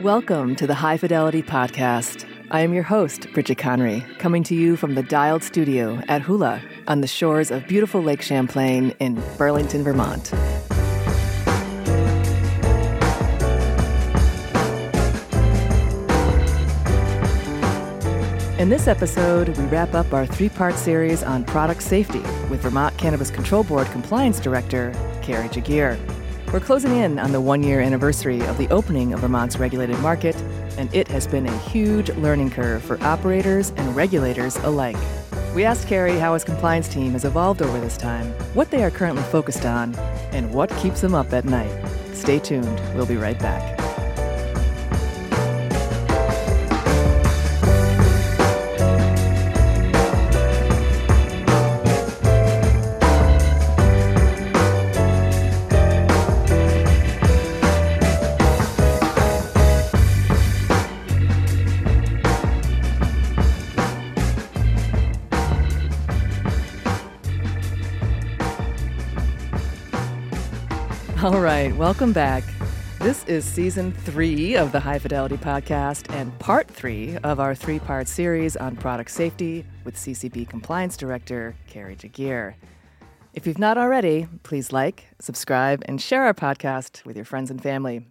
Welcome to the High Fidelity Podcast. I am your host, Bridget Conry, coming to you from the Dialed Studio at Hula on the shores of beautiful Lake Champlain in Burlington, Vermont. In this episode, we wrap up our three part series on product safety with Vermont Cannabis Control Board Compliance Director, Cary Giguere. We're closing in on the one year anniversary of the opening of Vermont's regulated market, and it has been a huge learning curve for operators and regulators alike. We asked Cary how his compliance team has evolved over this time, what they are currently focused on, and what keeps them up at night. Stay tuned, we'll be right back. Welcome back. This is season three of the High Fidelity Podcast and part three of our three part series on product safety with CCB Compliance Director Cary Giguere. If you've not already, please like, subscribe, and share our podcast with your friends and family.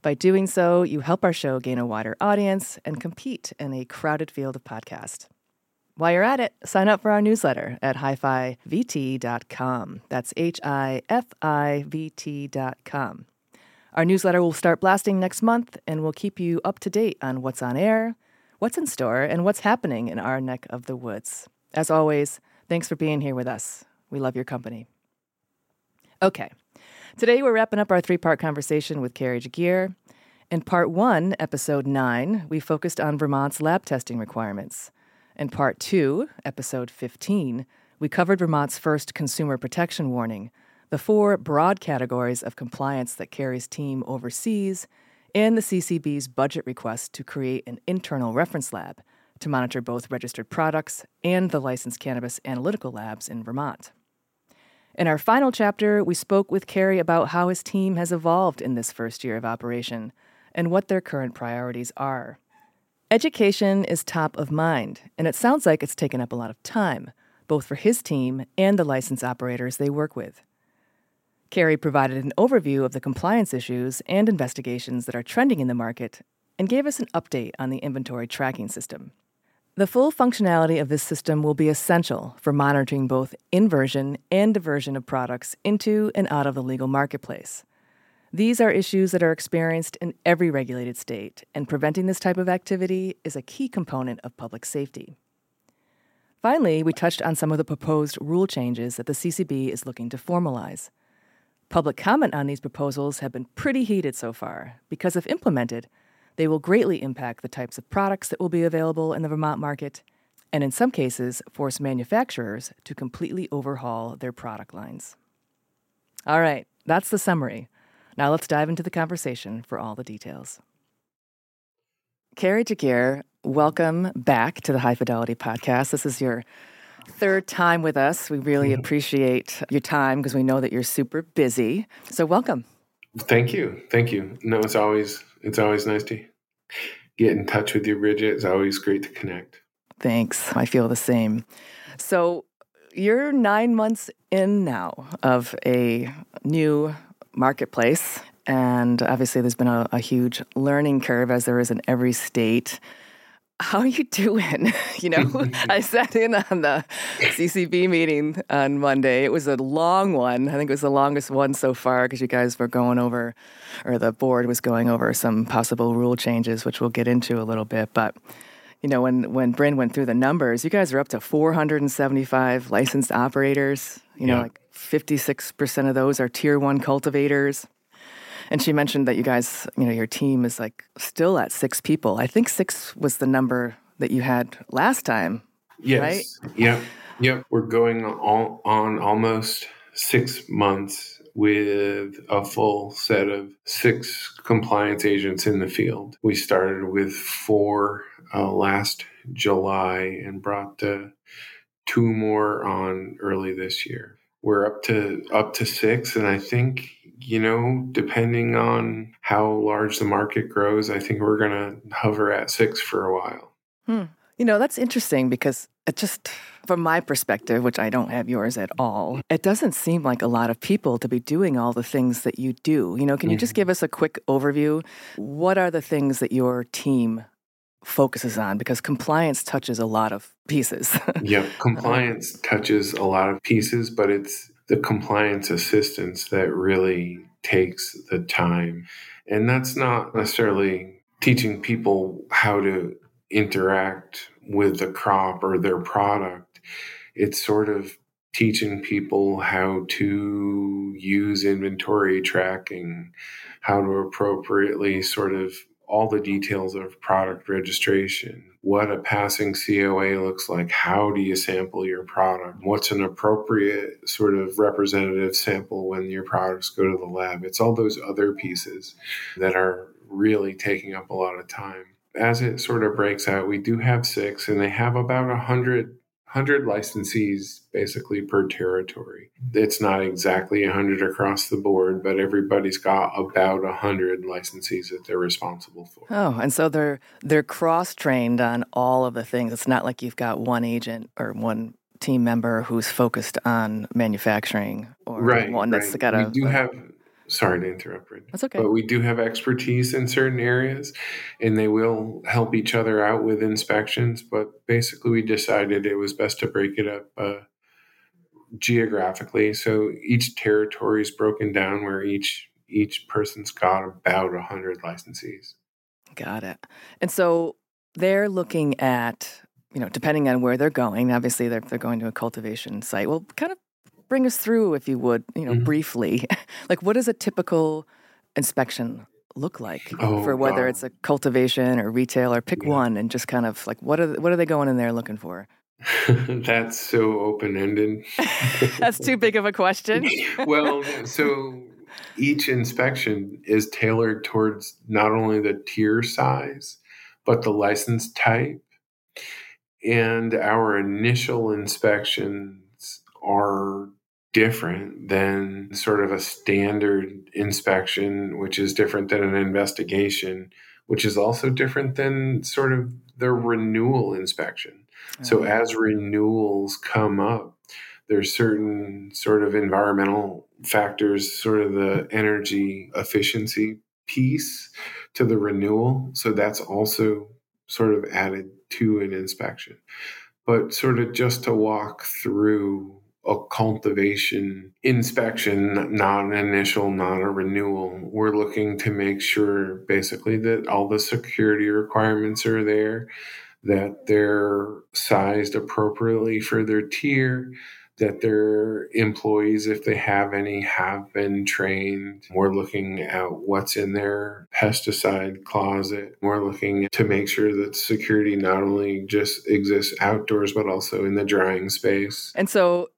By doing so, you help our show gain a wider audience and compete in a crowded field of podcasts. While you're at it, sign up for our newsletter at hifivt.com. That's H I F I V T.com. Our newsletter will start blasting next month and we'll keep you up to date on what's on air, what's in store, and what's happening in our neck of the woods. As always, thanks for being here with us. We love your company. Okay, today we're wrapping up our three part conversation with Cary Giguere. In part one, episode nine, we focused on Vermont's lab testing requirements. In part two, episode 15, we covered Vermont's first consumer protection warning, the four broad categories of compliance that Cary's team oversees, and the CCB's budget request to create an internal reference lab to monitor both registered products and the licensed cannabis analytical labs in Vermont. In our final chapter, we spoke with Cary about how his team has evolved in this first year of operation and what their current priorities are. Education is top of mind, and it sounds like it's taken up a lot of time, both for his team and the license operators they work with. Cary provided an overview of the compliance issues and investigations that are trending in the market and gave us an update on the inventory tracking system. The full functionality of this system will be essential for monitoring both inversion and diversion of products into and out of the legal marketplace. These are issues that are experienced in every regulated state, and preventing this type of activity is a key component of public safety. Finally, we touched on some of the proposed rule changes that the CCB is looking to formalize. Public comment on these proposals have been pretty heated so far because, if implemented, they will greatly impact the types of products that will be available in the Vermont market, and in some cases, force manufacturers to completely overhaul their product lines. All right, that's the summary. Now let's dive into the conversation for all the details. Cary Giguere, welcome back to the High Fidelity Podcast. This is your third time with us. We really appreciate your time because we know that you're super busy. So welcome. Thank you. Thank you. No, it's always it's always nice to get in touch with you, Bridget. It's always great to connect. Thanks. I feel the same. So you're nine months in now of a new marketplace. And obviously, there's been a, a huge learning curve, as there is in every state how are you doing? you know, I sat in on the CCB meeting on Monday. It was a long one. I think it was the longest one so far because you guys were going over, or the board was going over some possible rule changes, which we'll get into a little bit. But you know, when when Bryn went through the numbers, you guys are up to 475 licensed operators. You know, like 56% of those are tier one cultivators. And she mentioned that you guys, you know, your team is like still at six people. I think six was the number that you had last time. Yes. Right? Yep. Yep. We're going all, on almost six months with a full set of six compliance agents in the field. We started with four uh, last July and brought uh, two more on early this year. We're up to up to six, and I think you know, depending on how large the market grows, I think we're going to hover at six for a while. Hmm. You know, that's interesting because it just, from my perspective, which I don't have yours at all, it doesn't seem like a lot of people to be doing all the things that you do. You know, can you just mm-hmm. give us a quick overview? What are the things that your team focuses on? Because compliance touches a lot of pieces. yeah, um, compliance touches a lot of pieces, but it's the compliance assistance that really takes the time. And that's not necessarily teaching people how to interact with the crop or their product. It's sort of teaching people how to use inventory tracking, how to appropriately sort of all the details of product registration, what a passing COA looks like, how do you sample your product, what's an appropriate sort of representative sample when your products go to the lab. It's all those other pieces that are really taking up a lot of time. As it sort of breaks out, we do have six, and they have about a hundred 100 licensees basically per territory. It's not exactly 100 across the board, but everybody's got about 100 licensees that they're responsible for. Oh, and so they're they're cross-trained on all of the things. It's not like you've got one agent or one team member who's focused on manufacturing or right, one that's right. got a We do have sorry to interrupt, Brittany. That's okay. But we do have expertise in certain areas, and they will help each other out with inspections. But basically, we decided it was best to break it up uh, geographically. So each territory is broken down where each each person's got about a hundred licensees. Got it. And so they're looking at you know, depending on where they're going, obviously they're, they're going to a cultivation site. Well, kind of bring us through, if you would, you know, mm-hmm. briefly. like, what does a typical inspection look like oh, for whether it's a cultivation or retail or pick yeah. one and just kind of like what are what are they going in there looking for? That's so open ended. That's too big of a question. well, so each inspection is tailored towards not only the tier size, but the license type. And our initial inspections are different than sort of a standard inspection, which is different than an investigation, which is also different than sort of the renewal inspection. So as renewals come up, there's certain sort of environmental factors, sort of the energy efficiency piece to the renewal. So that's also sort of added to an inspection. But sort of just to walk through a cultivation inspection, not an initial, not a renewal. We're looking to make sure basically that all the security requirements are there, that they're sized appropriately for their tier, that their employees, if they have any, have been trained. We're looking at what's in their pesticide closet. We're looking to make sure that security not only just exists outdoors, but also in the drying space. And so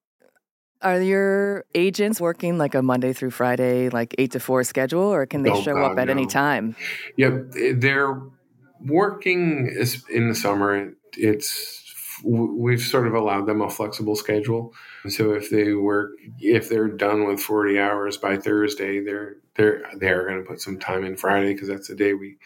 are your agents working like a Monday through Friday, like eight to four schedule, or can they oh, show God, up at no. any time? Yeah, they're working in the summer. It's we've sort of allowed them a flexible schedule. So if they work, if they're done with forty hours by Thursday, they're they're they're going to put some time in Friday because that's the day we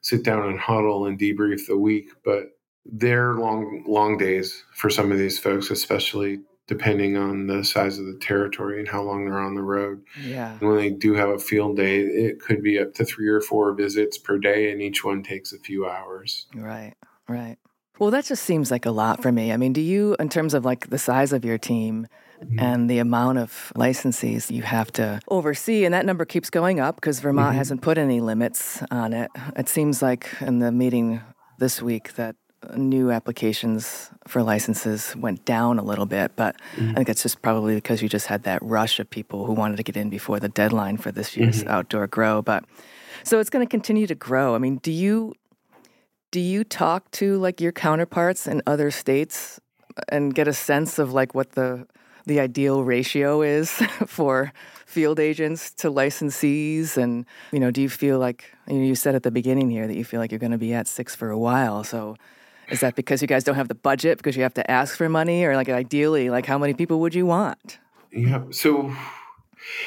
sit down and huddle and debrief the week. But they're long long days for some of these folks, especially depending on the size of the territory and how long they're on the road. Yeah. And when they do have a field day, it could be up to three or four visits per day, and each one takes a few hours. Right, right. Well, that just seems like a lot for me. I mean, do you, in terms of like the size of your team, Mm-hmm. and the amount of licensees you have to oversee. And that number keeps going up because Vermont mm-hmm. hasn't put any limits on it. It seems like in the meeting this week that new applications for licenses went down a little bit, but mm-hmm. I think it's just probably because you just had that rush of people who wanted to get in before the deadline for this year's mm-hmm. outdoor grow. But so it's going to continue to grow. I mean, do you do you talk to like your counterparts in other states and get a sense of like what the the ideal ratio is for field agents to licensees and you know do you feel like you said at the beginning here that you feel like you're going to be at six for a while so is that because you guys don't have the budget because you have to ask for money, or like ideally, like how many people would you want? Yeah. So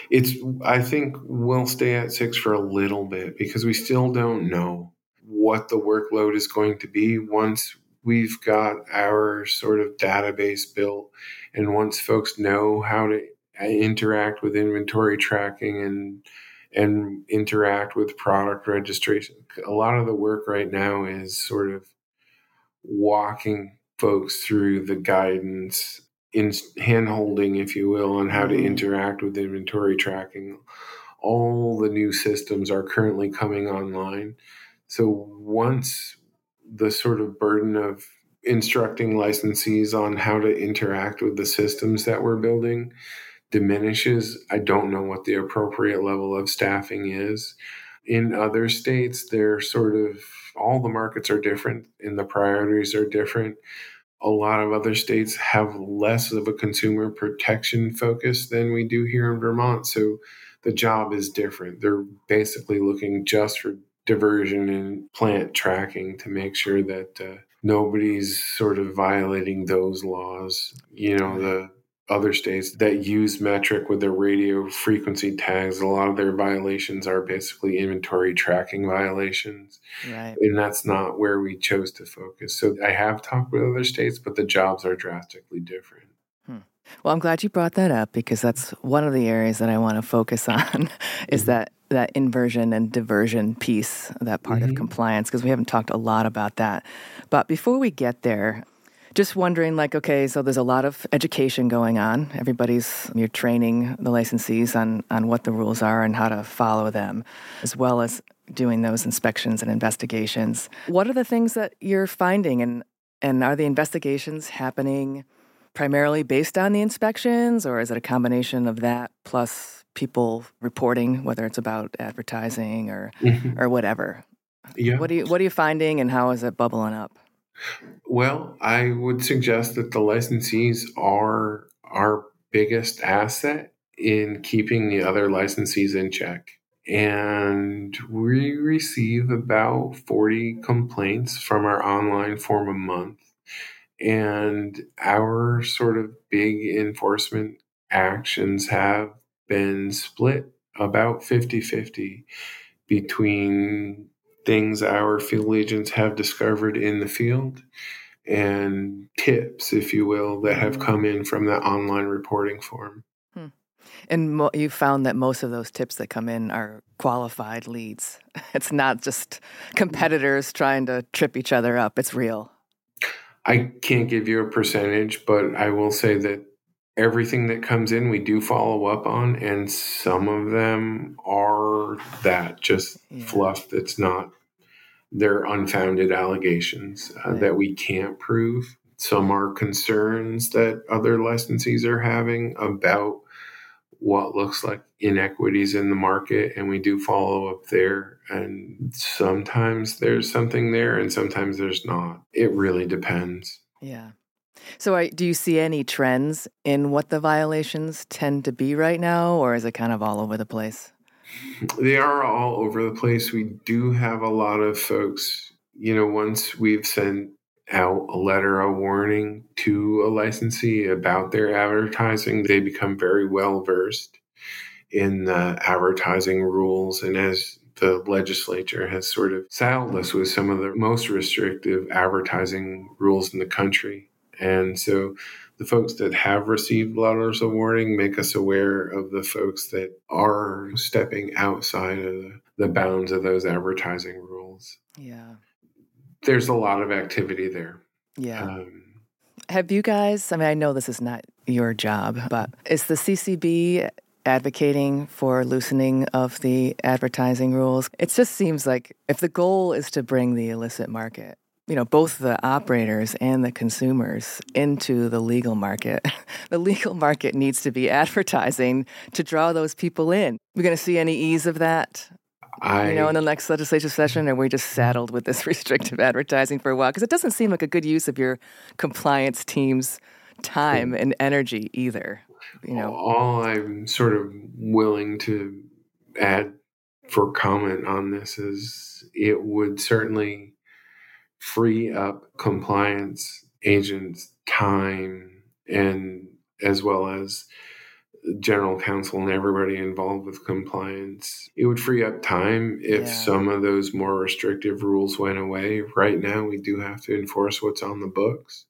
it's, I think we'll stay at six for a little bit because we still don't know what the workload is going to be once we've got our sort of database built and once folks know how to uh, interact with inventory tracking and and interact with product registration a lot of the work right now is sort of walking folks through the guidance in hand holding if you will on how to mm-hmm. interact with inventory tracking all the new systems are currently coming online so once the sort of burden of instructing licensees on how to interact with the systems that we're building diminishes, I don't know what the appropriate level of staffing is. In other states, they're sort of all the markets are different and the priorities are different. A lot of other states have less of a consumer protection focus than we do here in Vermont. So the job is different. They're basically looking just for diversion and plant tracking to make sure that uh, nobody's sort of violating those laws. You know, the other states that use Metrc with their radio frequency tags, a lot of their violations are basically inventory tracking violations. Right. And that's not where we chose to focus. So I have talked with other states, but the jobs are drastically different. Hmm. Well, I'm glad you brought that up because that's one of the areas that I want to focus on is mm-hmm. that that inversion and diversion piece, that part mm-hmm. of compliance, because we haven't talked a lot about that. But before we get there, just wondering like okay so there's a lot of education going on everybody's you're training the licensees on on what the rules are and how to follow them as well as doing those inspections and investigations what are the things that you're finding and and are the investigations happening primarily based on the inspections or is it a combination of that plus people reporting, whether it's about advertising or mm-hmm. or whatever. Yeah. What do you what are you finding, and how is it bubbling up? Well, I would suggest that the licensees are our biggest asset in keeping the other licensees in check. And we receive about 40 complaints from our online form a month. And our sort of big enforcement actions have been split about 50 50 between things our field agents have discovered in the field and tips, if you will, that have mm-hmm. come in from that online reporting form. Hmm. And mo- you found that most of those tips that come in are qualified leads. It's not just competitors trying to trip each other up, it's real. I can't give you a percentage, but I will say that everything that comes in we do follow up on and some of them are that just yeah. fluff that's not they're unfounded allegations uh, right. that we can't prove some are concerns that other licensees are having about what looks like inequities in the market and we do follow up there and sometimes there's something there and sometimes there's not it really depends yeah so, do you see any trends in what the violations tend to be right now, or is it kind of all over the place? They are all over the place. We do have a lot of folks, you know, once we've sent out a letter of warning to a licensee about their advertising, they become very well versed in the advertising rules. And as the legislature has sort of saddled us with some of the most restrictive advertising rules in the country. And so the folks that have received letters of warning make us aware of the folks that are stepping outside of the bounds of those advertising rules. Yeah. There's a lot of activity there. Yeah. Um, have you guys, I mean, I know this is not your job, but is the CCB advocating for loosening of the advertising rules? It just seems like if the goal is to bring the illicit market you know both the operators and the consumers into the legal market. The legal market needs to be advertising to draw those people in. We're going to see any ease of that? I, you know in the next legislative session are we just saddled with this restrictive advertising for a while? Because it doesn't seem like a good use of your compliance team's time and energy either you know? All i'm sort of willing to add for comment on this is it would certainly free up compliance agents' time and as well as general counsel and everybody involved with compliance. It would free up time if yeah. some of those more restrictive rules went away. Right now, we do have to enforce what's on the books.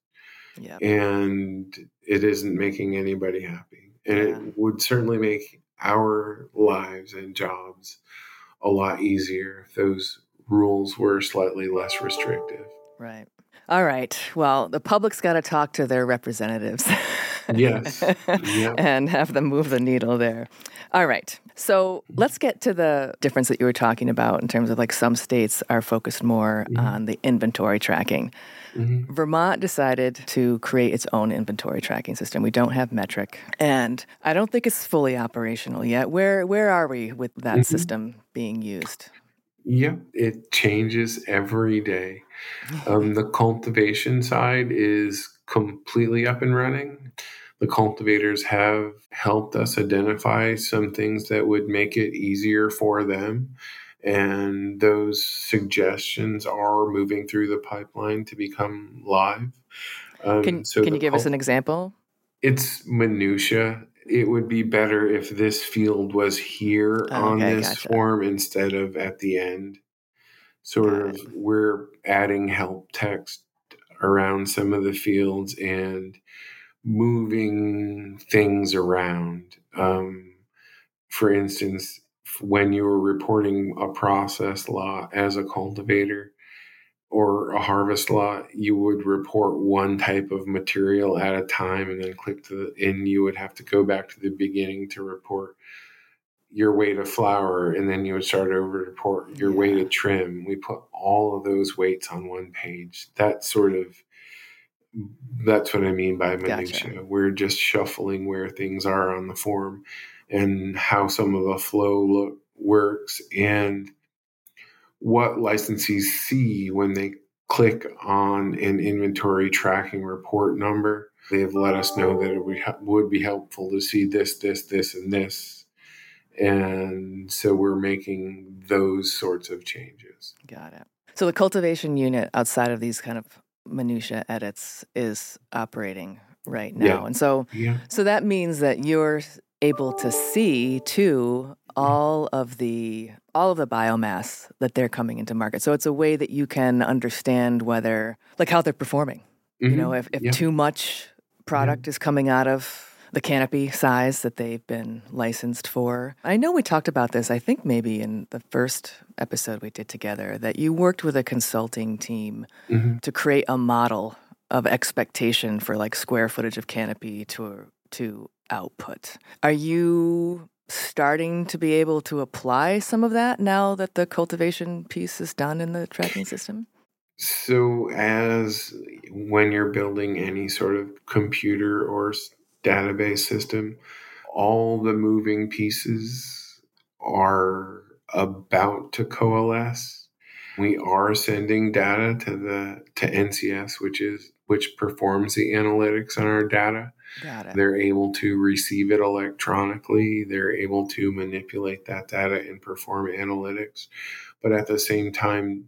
Yep. And it isn't making anybody happy. And yeah. it would certainly make our lives and jobs a lot easier if those rules were slightly less restrictive. Right. All right. Well, the public's got to talk to their representatives. yes. Yep. and have them move the needle there. All right. So let's get to the difference that you were talking about in terms of like some states are focused more mm-hmm. on the inventory tracking. Mm-hmm. Vermont decided to create its own inventory tracking system. We don't have Metrc, and I don't think it's fully operational yet. Where where are we with that mm-hmm. system being used? Yep, it changes every day. Um, the cultivation side is completely up and running. The cultivators have helped us identify some things that would make it easier for them and those suggestions are moving through the pipeline to become live. Um, can so can you give us an example? It's minutia. It would be better if this field was here oh, on okay, this gotcha. form instead of at the end. Sort Got of, it. we're adding help text around some of the fields and moving things around. Um, for instance, when you were reporting a process law as a cultivator or a harvest lot, you would report one type of material at a time and then click to the, and you would have to go back to the beginning to report your weight of flower and then you would start over to report your yeah. weight of trim. We put all of those weights on one page. That sort of that's what I mean by minutia. Gotcha. We're just shuffling where things are on the form and how some of the flow look, works and what licensees see when they click on an inventory tracking report number. They have let us know that it would would be helpful to see this, this, this, and this. And so we're making those sorts of changes. Got it. So the cultivation unit outside of these kind of minutia edits is operating right now. Yeah. And so yeah. so that means that you're able to see too all of the all of the biomass that they're coming into market. So it's a way that you can understand whether like how they're performing. Mm-hmm. You know, if, if yeah. too much product yeah. is coming out of the canopy size that they've been licensed for. I know we talked about this, I think maybe in the first episode we did together, that you worked with a consulting team mm-hmm. to create a model of expectation for like square footage of canopy to to output. Are you starting to be able to apply some of that now that the cultivation piece is done in the tracking system? So, as when you're building any sort of computer or database system, all the moving pieces are about to coalesce. We are sending data to the to NCS, which is which performs the analytics on our data. They're able to receive it electronically. They're able to manipulate that data and perform analytics. But at the same time,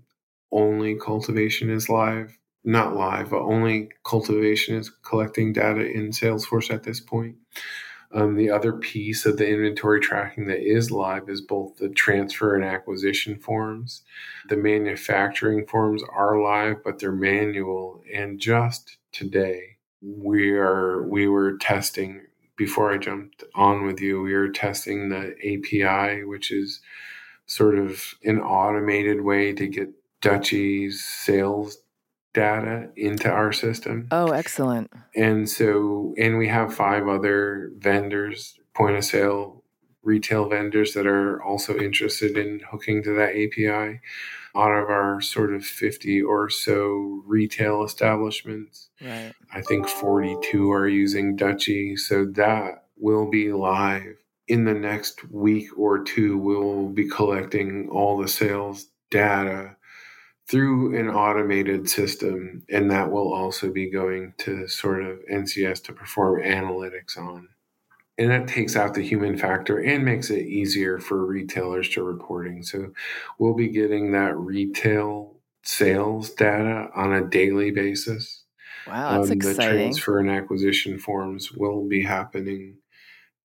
only cultivation is live. Not live, but only cultivation is collecting data in Salesforce at this point. Um, the other piece of the inventory tracking that is live is both the transfer and acquisition forms. The manufacturing forms are live, but they're manual. And just today, we are we were testing before I jumped on with you. We were testing the API, which is sort of an automated way to get Dutchie's sales data into our system. Oh, excellent. And so, and we have five other vendors, point of sale retail vendors that are also interested in hooking to that API out of our sort of 50 or so retail establishments. Right. I think 42 are using Dutchie. So that will be live in the next week or two. We'll be collecting all the sales data through an automated system, and that will also be going to sort of NCS to perform analytics on and that takes out the human factor and makes it easier for retailers to reporting. So we'll be getting that retail sales data on a daily basis. Wow, that's um, exciting. The transfer and acquisition forms will be happening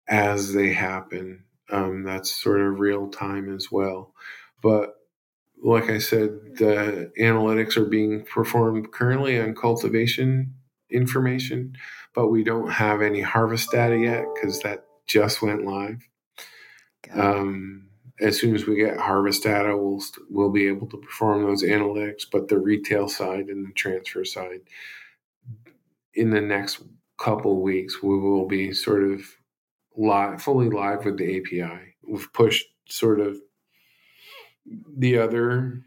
as they happen. Um, that's sort of real time as well. But like I said, the analytics are being performed currently on cultivation information, but we don't have any harvest data yet because that just went live. Um, as soon as we get harvest data, we'll we'll be able to perform those analytics. But the retail side and the transfer side, in the next couple weeks, we will be sort of live, fully live with the API. We've pushed sort of the other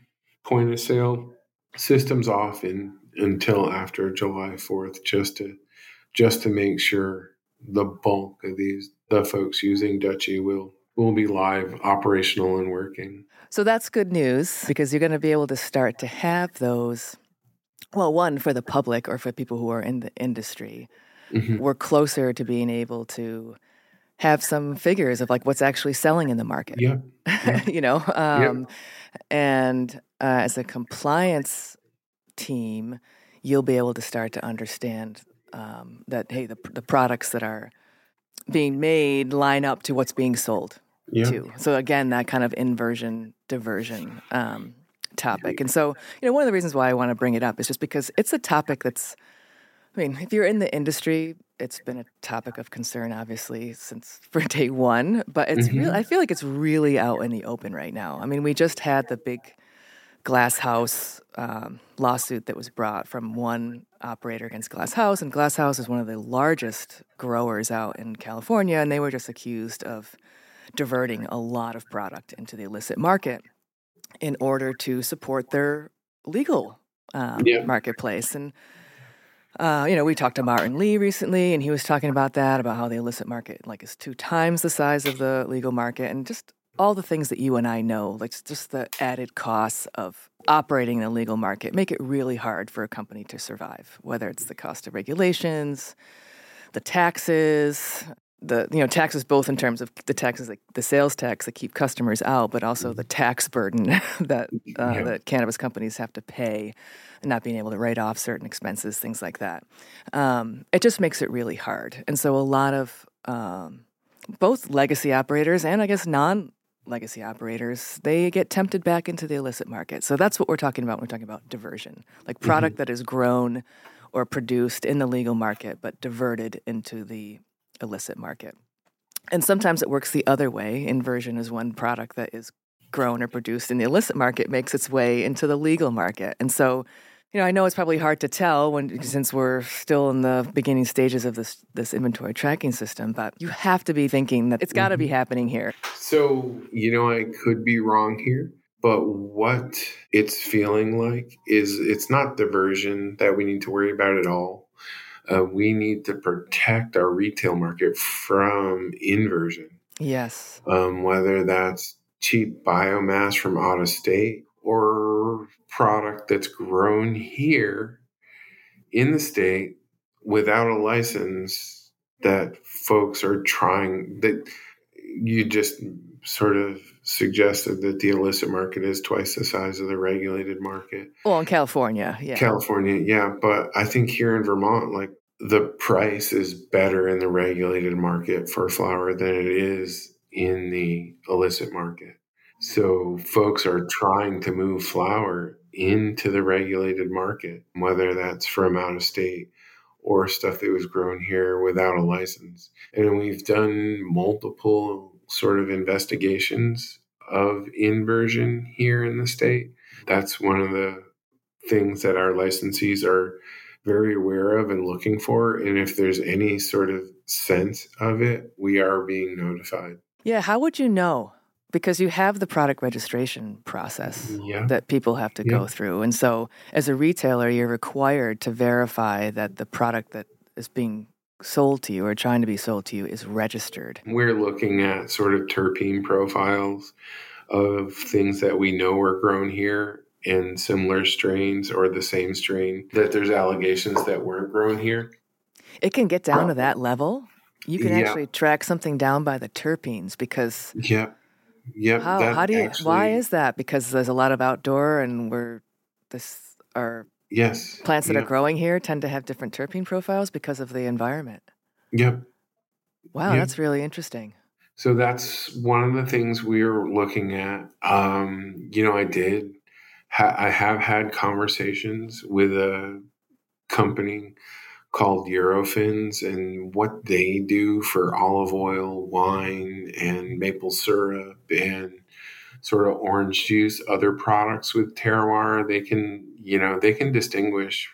point of sale systems off in until after July 4th just to just to make sure the bulk of these the folks using Dutchie will will be live operational and working. So that's good news because you're going to be able to start to have those well one for the public or for people who are in the industry. Mm-hmm. We're closer to being able to have some figures of like what's actually selling in the market. Yeah. yeah. you know, um, yeah. and uh, as a compliance team, you'll be able to start to understand um, that hey, the the products that are being made line up to what's being sold yeah. too. So again, that kind of inversion diversion um, topic. And so, you know, one of the reasons why I want to bring it up is just because it's a topic that's I mean, if you're in the industry, it's been a topic of concern, obviously, since for day one. But it's mm-hmm. really, I feel like it's really out in the open right now. I mean, we just had the big Glass House um, lawsuit that was brought from one operator against Glass House, and Glass House is one of the largest growers out in California, and they were just accused of diverting a lot of product into the illicit market in order to support their legal um, yeah. marketplace. And uh, you know, we talked to Martin Lee recently, and he was talking about that, about how the illicit market like is two times the size of the legal market, and just all the things that you and I know, like just the added costs of operating in a legal market, make it really hard for a company to survive. Whether it's the cost of regulations, the taxes, the you know taxes both in terms of the taxes like the sales tax that keep customers out but also the tax burden that uh, yeah. that cannabis companies have to pay not being able to write off certain expenses things like that um, it just makes it really hard and so a lot of um, both legacy operators and i guess non legacy operators they get tempted back into the illicit market so that's what we're talking about when we're talking about diversion like product mm-hmm. that is grown or produced in the legal market but diverted into the illicit market. And sometimes it works the other way. Inversion is one product that is grown or produced in the illicit market makes its way into the legal market. And so, you know, I know it's probably hard to tell when since we're still in the beginning stages of this this inventory tracking system, but you have to be thinking that it's got to be mm-hmm. happening here. So, you know, I could be wrong here, but what it's feeling like is it's not diversion that we need to worry about at all uh, we need to protect our retail market from inversion. Yes. Um, whether that's cheap biomass from out of state or product that's grown here in the state without a license that folks are trying that you just sort of suggested that the illicit market is twice the size of the regulated market. Well, in California, yeah. California, yeah. But I think here in Vermont, like the price is better in the regulated market for flower than it is in the illicit market. So folks are trying to move flower into the regulated market, whether that's from out of state or stuff that was grown here without a license. And we've done multiple sort of investigations of inversion here in the state. That's one of the things that our licensees are very aware of and looking for. And if there's any sort of sense of it, we are being notified. Yeah. How would you know? Because you have the product registration process yeah. that people have to yeah. go through. And so, as a retailer, you're required to verify that the product that is being sold to you or trying to be sold to you is registered. We're looking at sort of terpene profiles of things that we know are grown here in similar strains or the same strain that there's allegations that weren't grown here. It can get down to that level. You can yeah. actually track something down by the terpenes because. Yep. Yep. How, how do you? Actually, why is that? Because there's a lot of outdoor, and we're this are yes plants that yep. are growing here tend to have different terpene profiles because of the environment. Yep. Wow, yeah. that's really interesting. So that's one of the things we are looking at. Um, you know, I did, ha- I have had conversations with a company called Eurofins and what they do for olive oil, wine, and maple syrup, and sort of orange juice, other products with terroir. They can, you know, they can distinguish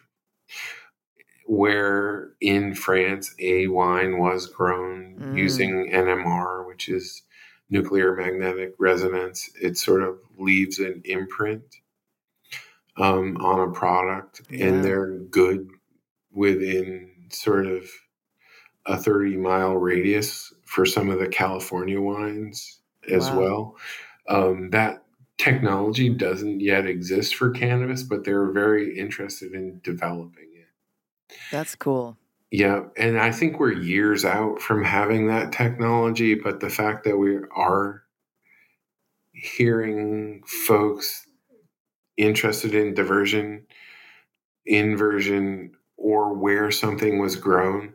where in France a wine was grown mm. using NMR, which is nuclear magnetic resonance. It sort of leaves an imprint um, on a product, yeah. and they're good within sort of a 30 mile radius for some of the California wines as wow. well. Um, that technology doesn't yet exist for cannabis, but they're very interested in developing it. that's cool. Yeah. And I think we're years out from having that technology, but the fact that we are hearing folks interested in diversion, inversion, or where something was grown,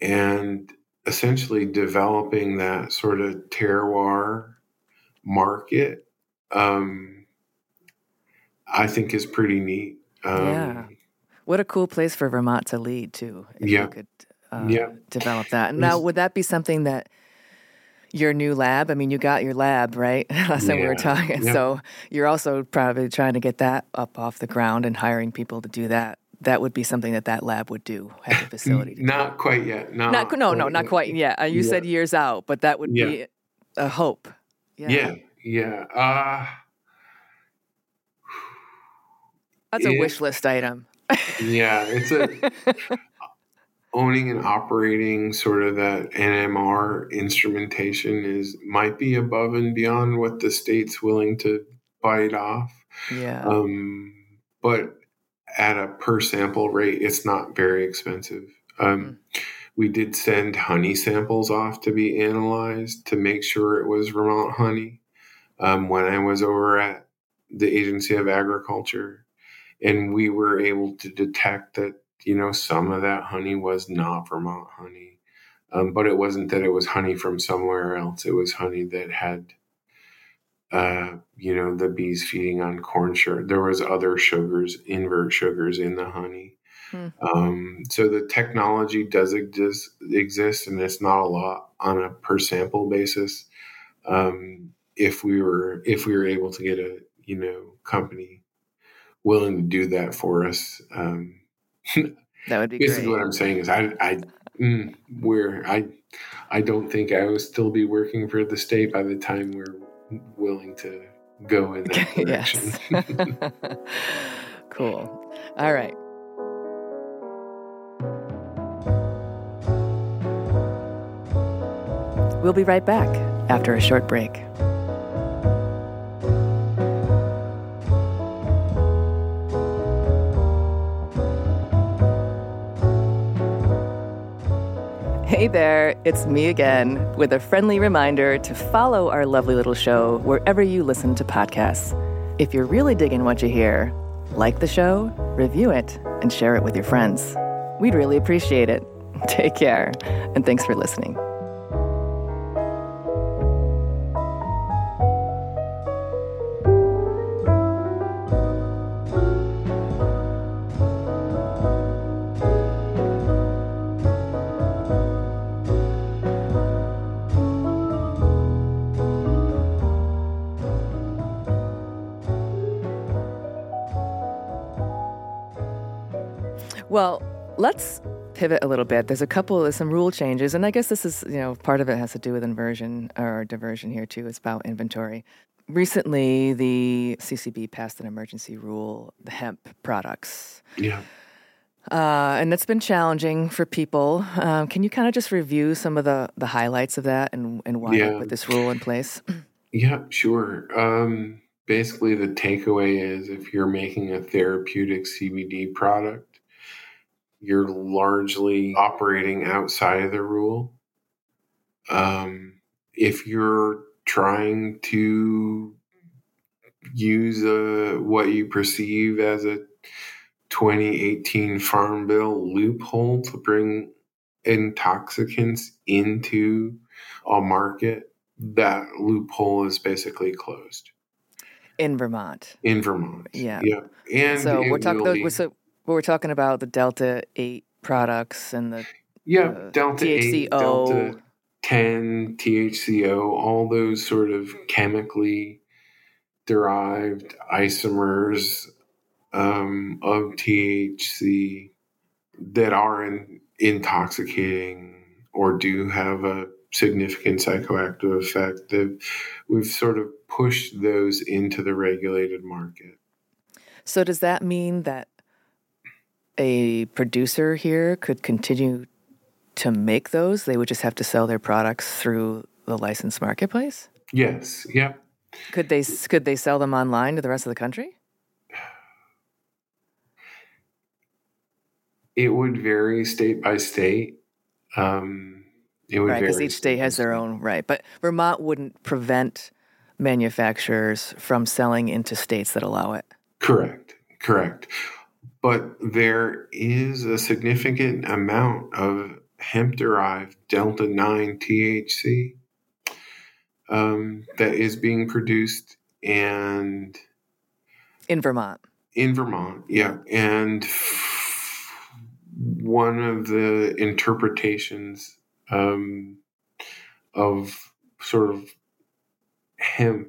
and essentially developing that sort of terroir market, um, I think is pretty neat. Um, yeah. What a cool place for Vermont to lead too. If yeah. you could uh, yeah. develop that. Now, would that be something that your new lab? I mean, you got your lab, right? Last time we were talking. Yeah. So you're also probably trying to get that up off the ground and hiring people to do that. That would be something that that lab would do, have the facility. not quite yet. Not, not no, no, not quite yet. Uh, you said years out, but that would be a hope. Yeah. Yeah. Uh, That's a wish list item yeah, it's a owning and operating sort of that NMR instrumentation is might be above and beyond what the state's willing to bite off. Yeah. Um, but at a per sample rate, it's not very expensive. Um, mm. We did send honey samples off to be analyzed to make sure it was Vermont honey. Um, when I was over at the Agency of Agriculture, and we were able to detect that you know some of that honey was not Vermont honey, um, but it wasn't that it was honey from somewhere else. It was honey that had, uh, you know, the bees feeding on corn sugar. There was other sugars, invert sugars in the honey. Hmm. Um, so the technology does exist, exist, and it's not a lot on a per sample basis. Um, if we were if we were able to get a you know company willing to do that for us. Um, that would be basically great. what I'm saying is I, I, mm, we're, I, I don't think I would still be working for the state by the time we're willing to go in that direction. cool. All right. We'll be right back after a short break. Hey there, it's me again with a friendly reminder to follow our lovely little show wherever you listen to podcasts. If you're really digging what you hear, like the show, review it, and share it with your friends. We'd really appreciate it. Take care, and thanks for listening. Well, let's pivot a little bit. There's a couple, of some rule changes, and I guess this is, you know, part of it has to do with inversion or diversion here too. It's about inventory. Recently, the CCB passed an emergency rule, the hemp products. Yeah. Uh, and it's been challenging for people. Um, can you kind of just review some of the, the highlights of that and, and why yeah. put this rule in place? Yeah, sure. Um, basically, the takeaway is if you're making a therapeutic CBD product, you're largely operating outside of the rule. Um, if you're trying to use a, what you perceive as a 2018 Farm Bill loophole to bring intoxicants into a market, that loophole is basically closed in Vermont. In Vermont, yeah, yeah. And so we're talking. So we're talking about the Delta Eight products and the yeah uh, Delta THCO. 8, Delta 10, THCO, all those sort of chemically derived isomers um, of THC that are in, intoxicating or do have a significant psychoactive effect. That we've sort of pushed those into the regulated market. So does that mean that a producer here could continue to make those? They would just have to sell their products through the licensed marketplace. Yes. Yep. Could they could they sell them online to the rest of the country? It would vary state by state. Um, it would right, because each state has their own right. But Vermont wouldn't prevent manufacturers from selling into states that allow it. Correct. Correct. But there is a significant amount of hemp derived delta 9 THC um, that is being produced and In Vermont. in Vermont, yeah. And one of the interpretations um, of sort of hemp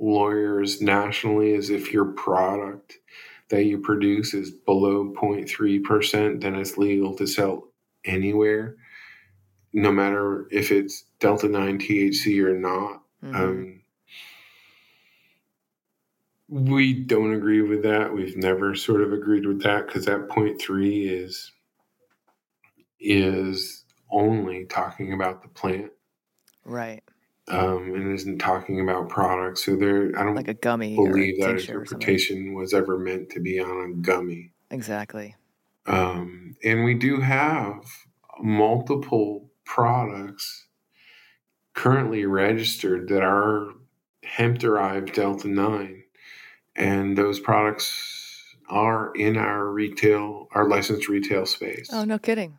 lawyers nationally is if your product that you produce is below 0.3%, then it's legal to sell anywhere, no matter if it's Delta 9 THC or not. Mhm. Um, we don't agree with that. We've never sort of agreed with that because that point three is is only talking about the plant right. Um, and isn't talking about products. So there, I don't Like a gummy believe that tincture or something. interpretation was ever meant to be on a gummy. Exactly. Um, and we do have multiple products currently registered that are hemp derived Delta 9. And those products are in our retail, our licensed retail space. Oh, no kidding.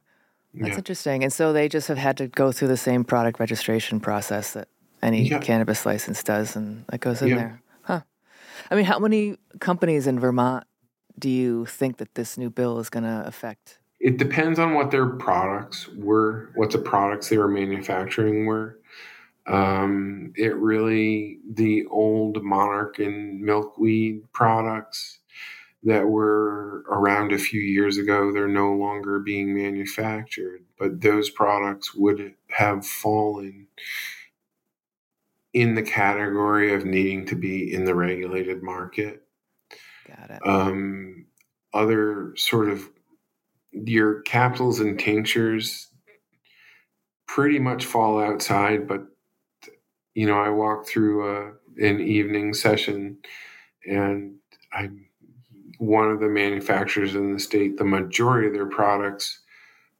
That's yeah. interesting. And so they just have had to go through the same product registration process that any Yeah. cannabis license does, and that goes in Yeah. there. Huh. I mean, how many companies in Vermont do you think that this new bill is going to affect? It depends on what their products were, what the products they were manufacturing were. Um, it really, the old monarch and milkweed products that were around a few years ago, they're no longer being manufactured, but those products would have fallen in the category of needing to be in the regulated market. Got it. um, other sort of your capsules and tinctures pretty much fall outside but you know i walked through a, an evening session and i one of the manufacturers in the state. The majority of their products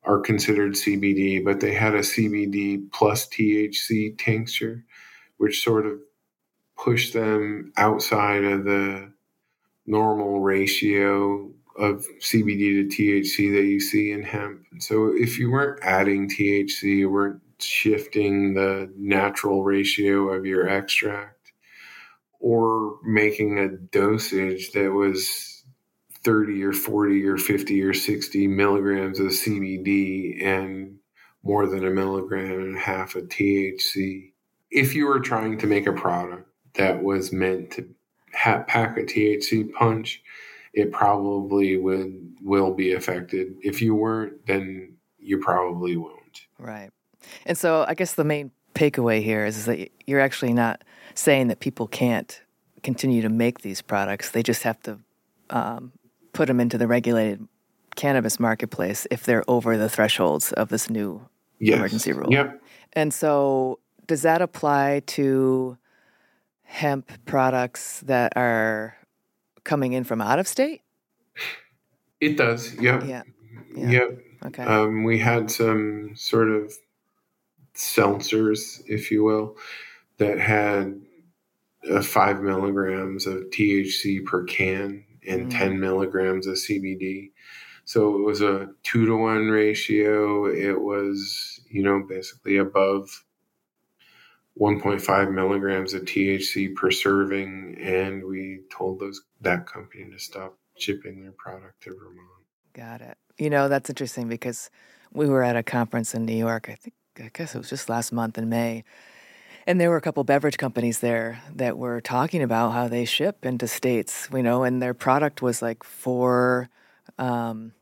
are considered cbd but they had a cbd plus thc tincture which sort of pushed them outside of the normal ratio of CBD to THC that you see in hemp. So if you weren't adding THC, you weren't shifting the natural ratio of your extract or making a dosage that was 30 or 40 or 50 or 60 milligrams of CBD and more than a milligram and a half of THC. If you were trying to make a product that was meant to ha- pack a THC punch, it probably would will be affected. If you weren't, then you probably won't. Right. And so I guess the main takeaway here is, is that you're actually not saying that people can't continue to make these products. They just have to um, put them into the regulated cannabis marketplace if they're over the thresholds of this new Yes. emergency rule. Yep. And so does that apply to hemp products that are coming in from out of state? It does. Yep. Yeah. Yeah. Yep. Okay. Um, we had some sort of seltzers, if you will, that had uh, five milligrams of THC per can and Mm. 10 milligrams of CBD. So it was a two to one ratio. It was, you know, basically above 1.5 milligrams of THC per serving, and we told those that company to stop shipping their product to Vermont. Got it. You know, that's interesting because we were at a conference in New York. I think I guess it was just last month in May. And there were a couple beverage companies there that were talking about how they ship into states, you know, and their product was like four, um,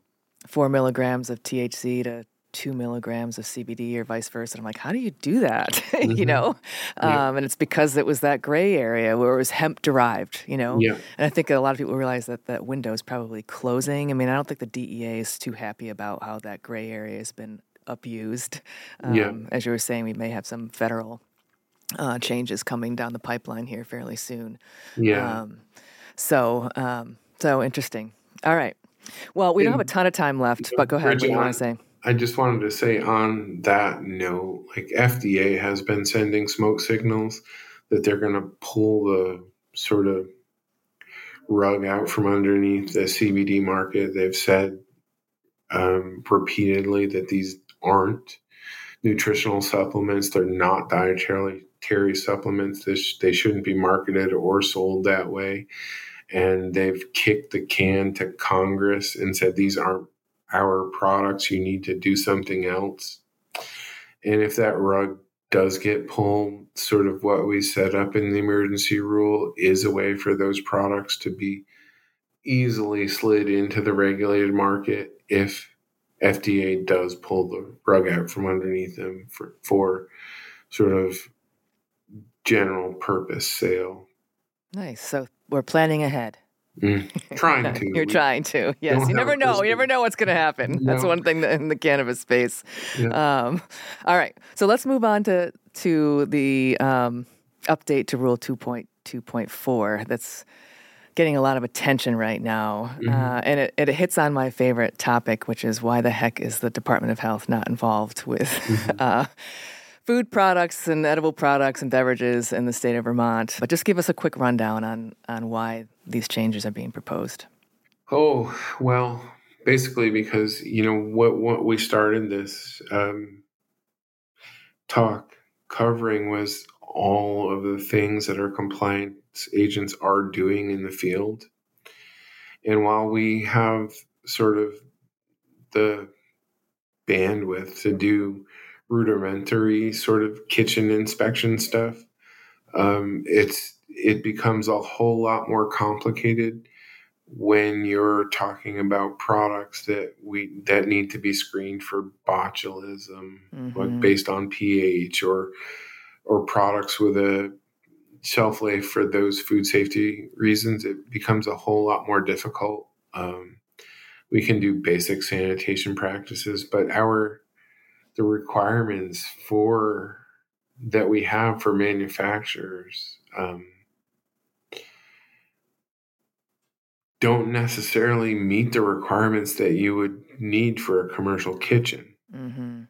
four milligrams of THC to two milligrams of CBD or vice versa. And I'm like, how do you do that? Mm-hmm. you know? Yeah. Um, and it's because it was that gray area where it was hemp derived, you know? Yeah. And I think a lot of people realize that that window is probably closing. I mean, I don't think the DEA is too happy about how that gray area has been abused. Um, yeah. As you were saying, we may have some federal uh, changes coming down the pipeline here fairly soon. Yeah. Um, so, um, so interesting. All right. Well, we don't have a ton of time left, but go ahead. what do you want to say? I just wanted to say on that note, like FDA has been sending smoke signals that they're going to pull the sort of rug out from underneath the CBD market. They've said um, repeatedly that these aren't nutritional supplements. They're not dietary supplements. This, they shouldn't be marketed or sold that way. And they've kicked the can to Congress and said these aren't our products, you need to do something else. And if that rug does get pulled, sort of what we set up in the emergency rule is a way for those products to be easily slid into the regulated market if FDA does pull the rug out from underneath them for, for sort of general purpose sale. Nice. So we're planning ahead. Mm, trying to. You're trying to. Yes. You never know. You never know what's going to happen. No. That's one thing in the cannabis space. Yeah. Um, all right. So let's move on to to the um, update to Rule 2.2.4. That's getting a lot of attention right now, mm-hmm. uh, and it, it hits on my favorite topic, which is why the heck is the Department of Health not involved with mm-hmm. uh, food products and edible products and beverages in the state of Vermont. But just give us a quick rundown on, on why these changes are being proposed. Oh, well, basically because, you know, what, what we started this um, talk covering was all of the things that our compliance agents are doing in the field. And while we have sort of the bandwidth to do rudimentary sort of kitchen inspection stuff. Um, it's it becomes a whole lot more complicated when you're talking about products that we that need to be screened for botulism, mm-hmm. like based on pH, or or products with a shelf life for those food safety reasons. It becomes a whole lot more difficult. Um, we can do basic sanitation practices, but our the requirements for that we have for manufacturers um, don't necessarily meet the requirements that you would need for a commercial kitchen. Mm-hmm.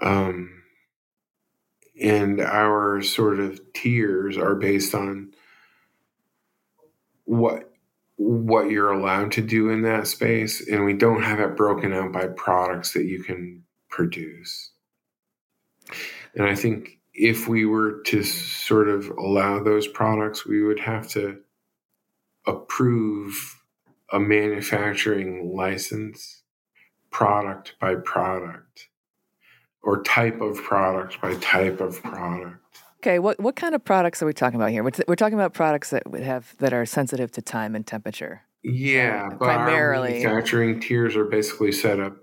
Um, and our sort of tiers are based on what what you're allowed to do in that space and we don't have it broken out by products that you can produce. And I think if we were to sort of allow those products, we would have to approve a manufacturing license product by product or type of product by type of product. Okay, what what kind of products are we talking about here? We're, we're talking about products that have that are sensitive to time and temperature. Yeah, uh, but primarily manufacturing tiers are basically set up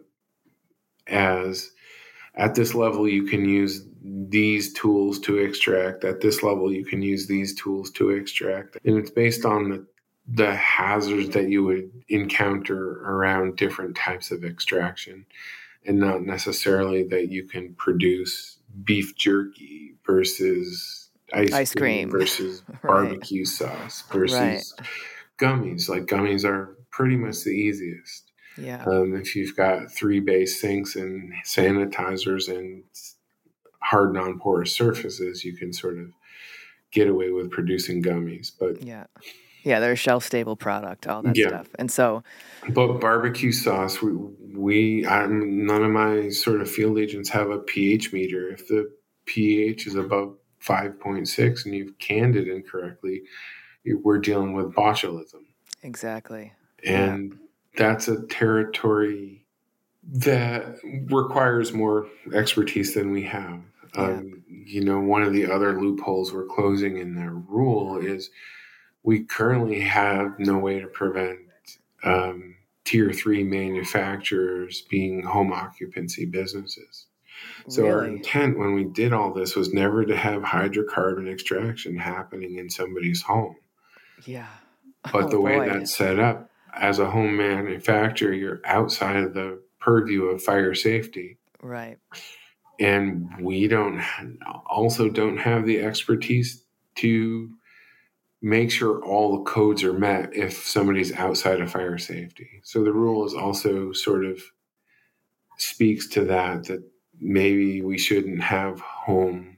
as at this level you can use these tools to extract. At this level you can use these tools to extract. And it's based on the, the hazards that you would encounter around different types of extraction. And not necessarily that you can produce beef jerky versus ice, ice cream, cream, versus right. barbecue sauce versus right. gummies. Like gummies are pretty much the easiest yeah. Um, if you've got three bay sinks and sanitizers and hard non porous surfaces, you can sort of get away with producing gummies. But yeah. Yeah, they're a shelf stable product, all that yeah. stuff. And so, but barbecue sauce, we, we I'm, none of my sort of field agents have a pH meter. If the pH is above 5.6 and you've canned it incorrectly, we're dealing with botulism. Exactly. And yeah. That's a territory that requires more expertise than we have. Yeah. Um, you know, one of the other loopholes we're closing in the rule is we currently have no way to prevent um, tier three manufacturers being home occupancy businesses. So really? our intent when we did all this was never to have hydrocarbon extraction happening in somebody's home. Yeah. But oh, the way boy. that's set up, as a home manufacturer, you're outside of the purview of fire safety. Right. And we don't also don't have the expertise to make sure all the codes are met if somebody's outside of fire safety. So the rule is also sort of speaks to that that maybe we shouldn't have home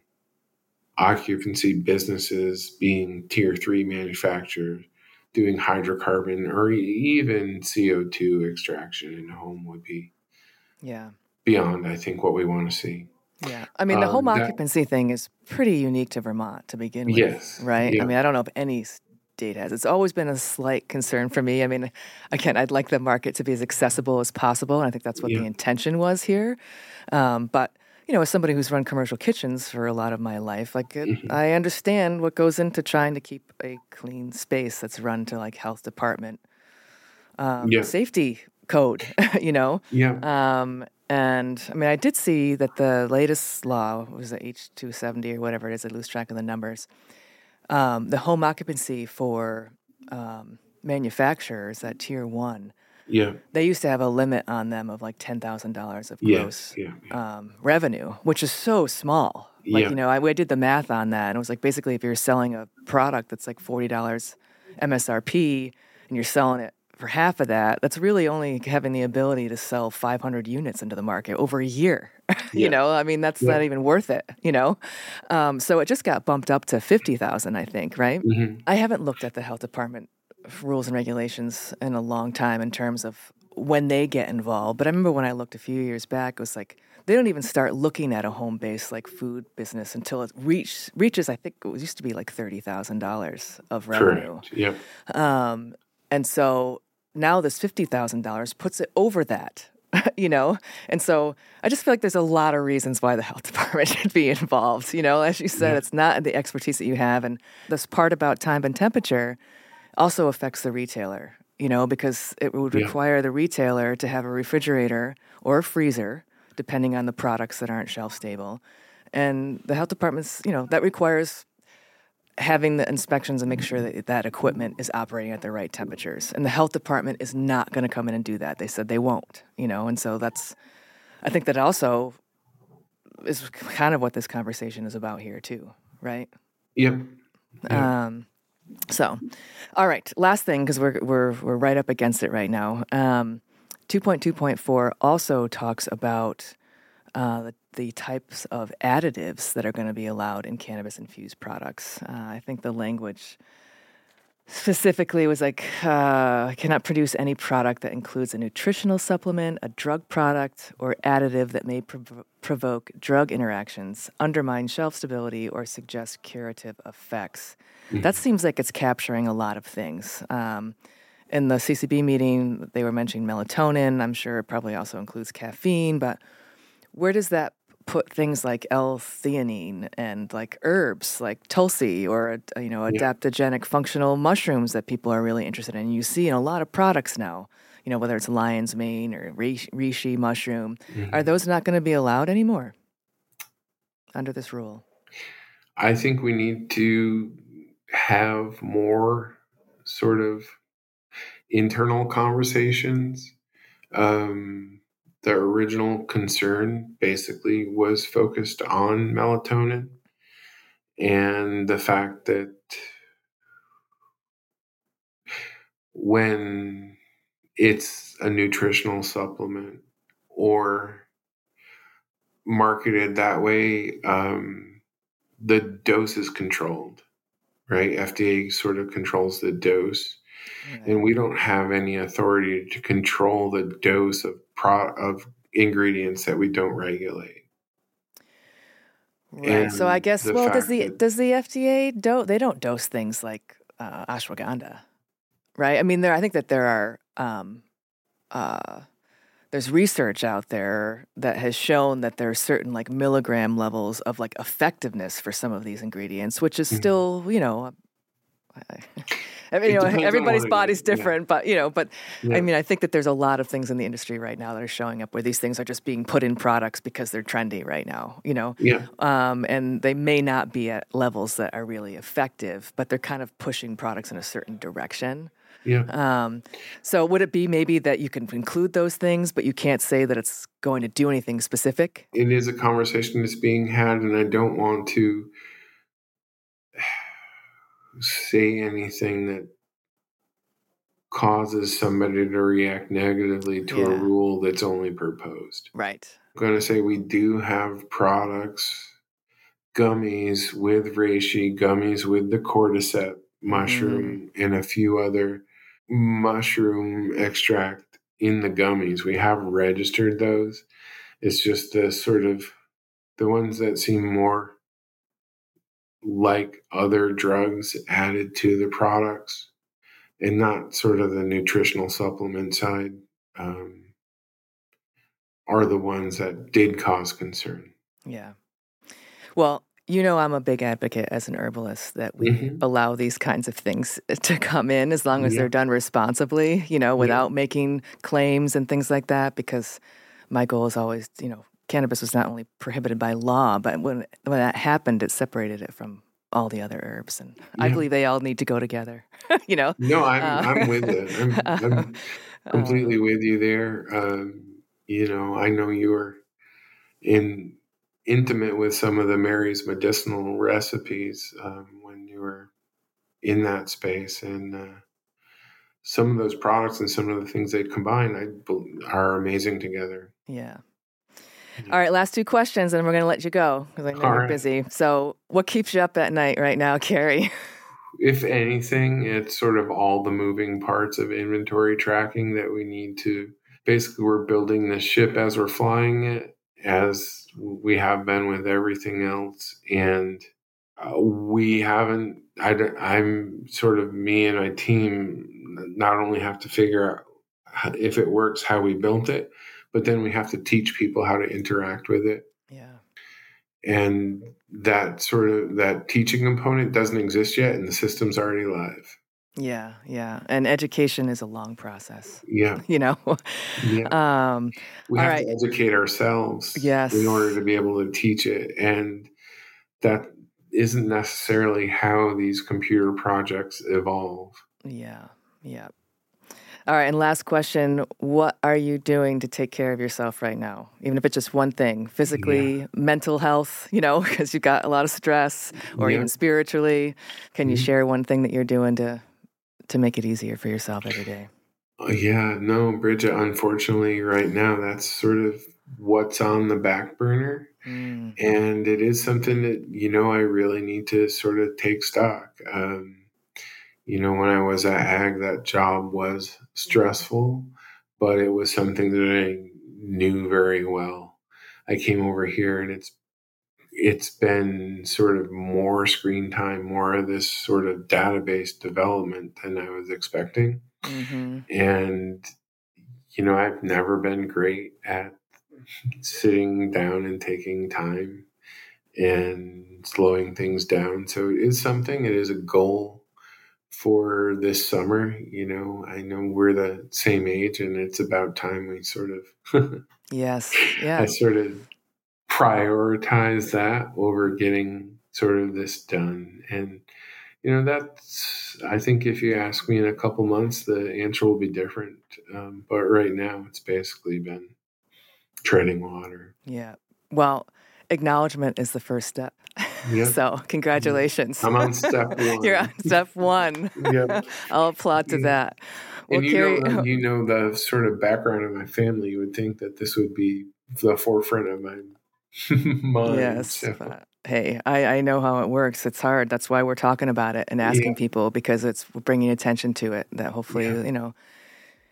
occupancy businesses being tier 3 manufacturers doing hydrocarbon or even CO2 extraction in a home would be yeah beyond I think what we want to see. Yeah. I mean, the um, home occupancy that, thing is pretty unique to Vermont to begin with. Yes. Right? Yeah. I mean, I don't know if any state has. It's always been a slight concern for me. I mean, again, I'd like the market to be as accessible as possible. And I think that's what yeah. the intention was here. Um, but, you know, as somebody who's run commercial kitchens for a lot of my life, like it, mm-hmm. I understand what goes into trying to keep a clean space that's run to like health department um, yeah. safety code, you know? Yeah. Um, and I mean, I did see that the latest law was the H270 or whatever it is. I lose track of the numbers. Um, the home occupancy for um, manufacturers at tier one. Yeah. They used to have a limit on them of like ten thousand dollars of gross yeah, yeah. Um, revenue, which is so small. Like yeah. you know, I, I did the math on that, and it was like basically if you're selling a product that's like forty dollars MSRP, and you're selling it for half of that, that's really only having the ability to sell 500 units into the market over a year. you know, I mean, that's yeah. not even worth it, you know? Um, so it just got bumped up to 50,000, I think, right? Mm-hmm. I haven't looked at the health department rules and regulations in a long time in terms of when they get involved. But I remember when I looked a few years back, it was like, they don't even start looking at a home based like food business until it reach, reaches, I think it was, used to be like $30,000 of revenue. Correct. Yep. Um, and so now this $50,000 puts it over that, you know? And so I just feel like there's a lot of reasons why the health department should be involved. You know, as you said, yeah. it's not the expertise that you have. And this part about time and temperature also affects the retailer, you know, because it would require yeah. the retailer to have a refrigerator or a freezer, depending on the products that aren't shelf stable. And the health department's, you know, that requires having the inspections and make sure that that equipment is operating at the right temperatures. And the health department is not going to come in and do that. They said they won't, you know, and so that's, I think that also is kind of what this conversation is about here, too, right? Yep. Um, so, all right, last thing, because we're, we're, we're right up against it right now. Um, 2.2.4 also talks about uh, the the types of additives that are going to be allowed in cannabis infused products. Uh, I think the language specifically was like uh, cannot produce any product that includes a nutritional supplement, a drug product, or additive that may prov- provoke drug interactions, undermine shelf stability, or suggest curative effects. Mm-hmm. That seems like it's capturing a lot of things. Um, in the CCB meeting, they were mentioning melatonin. I'm sure it probably also includes caffeine, but where does that put things like L-theanine and like herbs like tulsi or you know adaptogenic yeah. functional mushrooms that people are really interested in. You see in a lot of products now, you know whether it's lion's mane or reishi mushroom, mm-hmm. are those not going to be allowed anymore under this rule? I think we need to have more sort of internal conversations. Um, the original concern basically was focused on melatonin and the fact that when it's a nutritional supplement or marketed that way, um, the dose is controlled. right? FDA sort of controls the dose, and we don't have any authority to control the dose of pro- of ingredients that we don't regulate. Right. And so I guess well, does the that- does the FDA do they don't dose things like uh, ashwagandha, right? I mean, there I think that there are um, uh, there's research out there that has shown that there are certain like milligram levels of like effectiveness for some of these ingredients, which is Mhm. still you know. I, mean, you know, everybody's body's is, yeah. different, but you know, but Yeah. I mean, I think that there's a lot of things in the industry right now that are showing up where these things are just being put in products because they're trendy right now. You know, yeah, um, and they may not be at levels that are really effective, but they're kind of pushing products in a certain direction. yeah. Um, so, would it be maybe that you can include those things, but you can't say that it's going to do anything specific? it is a conversation that's being had, and I don't want to say anything that causes somebody to react negatively to a rule that's only proposed. Right. I'm going to say we do have products, gummies with reishi, gummies with the cordyceps mushroom, mm-hmm. and a few other mushroom extract in the gummies. We have registered those. It's just the sort of the ones that seem more like other drugs added to the products and not sort of the nutritional supplement side um, are the ones that did cause concern. Yeah. Well, you know, I'm a big advocate as an herbalist that we Mhm. allow these kinds of things to come in as long as Yeah. they're done responsibly, you know, without making claims and things like that. Because my goal is always, you know, cannabis was not only prohibited by law, but when when that happened, it separated it from all the other herbs, and I believe they all need to go together. you know, No, I'm Uh, I'm with it. I'm, I'm completely with you there. Um, you know, I know you were in intimate with some of the Mary's medicinal recipes um, when you were in that space, and uh, some of those products and some of the things they combine, I are amazing together. Yeah. All right, last two questions, and we're going to let you go because I know All you're right. busy. So, what keeps you up at night right now, Cary? If anything, it's sort of all the moving parts of inventory tracking that we need to. Basically, we're building the ship as we're flying it, as we have been with everything else, and uh, we haven't. I, I'm sort of me and my team not only have to figure out if it works, how we built it, but then we have to teach people how to interact with it Yeah. and that sort of that teaching component doesn't exist yet and the system's already live Yeah, yeah. And education is a long process, yeah you know. yeah um, we have right. to educate ourselves Yes. in order to be able to teach it and that isn't necessarily how these computer projects evolve yeah, yeah. All right, and last question, what are you doing to take care of yourself right now? Even if it's just one thing, physically, mental health, you know, because you've got a lot of stress or Yeah. even spiritually. Can you Mhm. share one thing that you're doing to to make it easier for yourself every day? Uh, yeah no bridget unfortunately right now that's sort of what's on the back burner Mm, and it is something that you know I really need to sort of take stock. Um, you know, when I was at Ag, that job was stressful, but it was something that I knew very well. I came over here, and it's it's been sort of more screen time, more of this sort of database development than I was expecting, hmm and you know, I've never been great at sitting down and taking time and slowing things down. So it is something, it is a goal for this summer. You know, I know we're the same age and it's about time we sort of, Yes, Yeah. I sort of prioritize that over getting sort of this done. And, you know, that's, I think if you ask me in a couple months, the answer will be different. Um, but right now, it's basically been treading water. yeah. Well, acknowledgement is the first step. Yeah. so, congratulations. I'm on step one. You're on step one. Yep. I'll applaud to Yeah. that. Well, and you know, oh you know the sort of background of my family. You would think that this would be the forefront of my mind. yes, So, hey, I, I know how it works. It's hard. That's why we're talking about it and asking Yeah. people because it's bringing attention to it. That hopefully, Yeah. you know,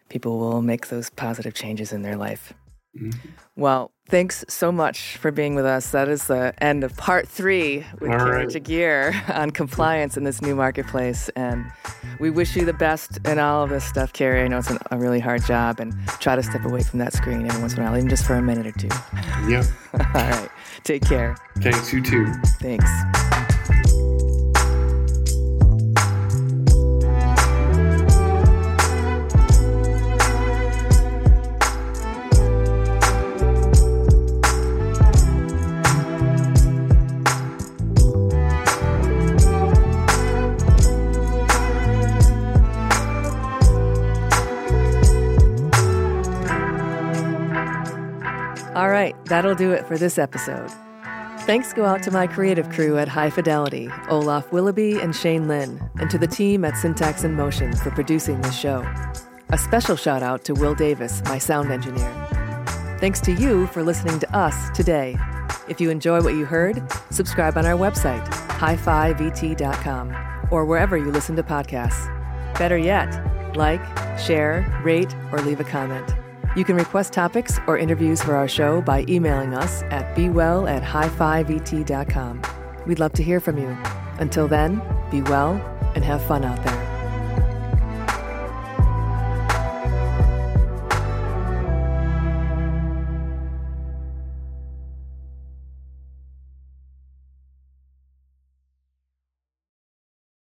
people will make those positive changes in their life. Mhm. Well, thanks so much for being with us. That is the end of part three with All Cary right. Giguere on compliance in this new marketplace. And we wish you the best in all of this stuff, Cary. I know it's an, a really hard job, and try to step away from that screen every once in a while, even just for a minute or two. Yep. all right. Take care. Thanks, you too. Thanks. Right, that'll do it for this episode. Thanks go out to my creative crew at High Fidelity, Olaf Willoughby and Shane Lynn, and to the team at Syntax in Motion for producing this show. A special shout out to Will Davis, my sound engineer. Thanks to you for listening to us today. If you enjoy what you heard, subscribe on our website, hi5vt.com, or wherever you listen to podcasts. Better yet, like, share, rate, or leave a comment. You can request topics or interviews for our show by emailing us at bewell at hi5vt.com. We'd love to hear from you. Until then, be well and have fun out there.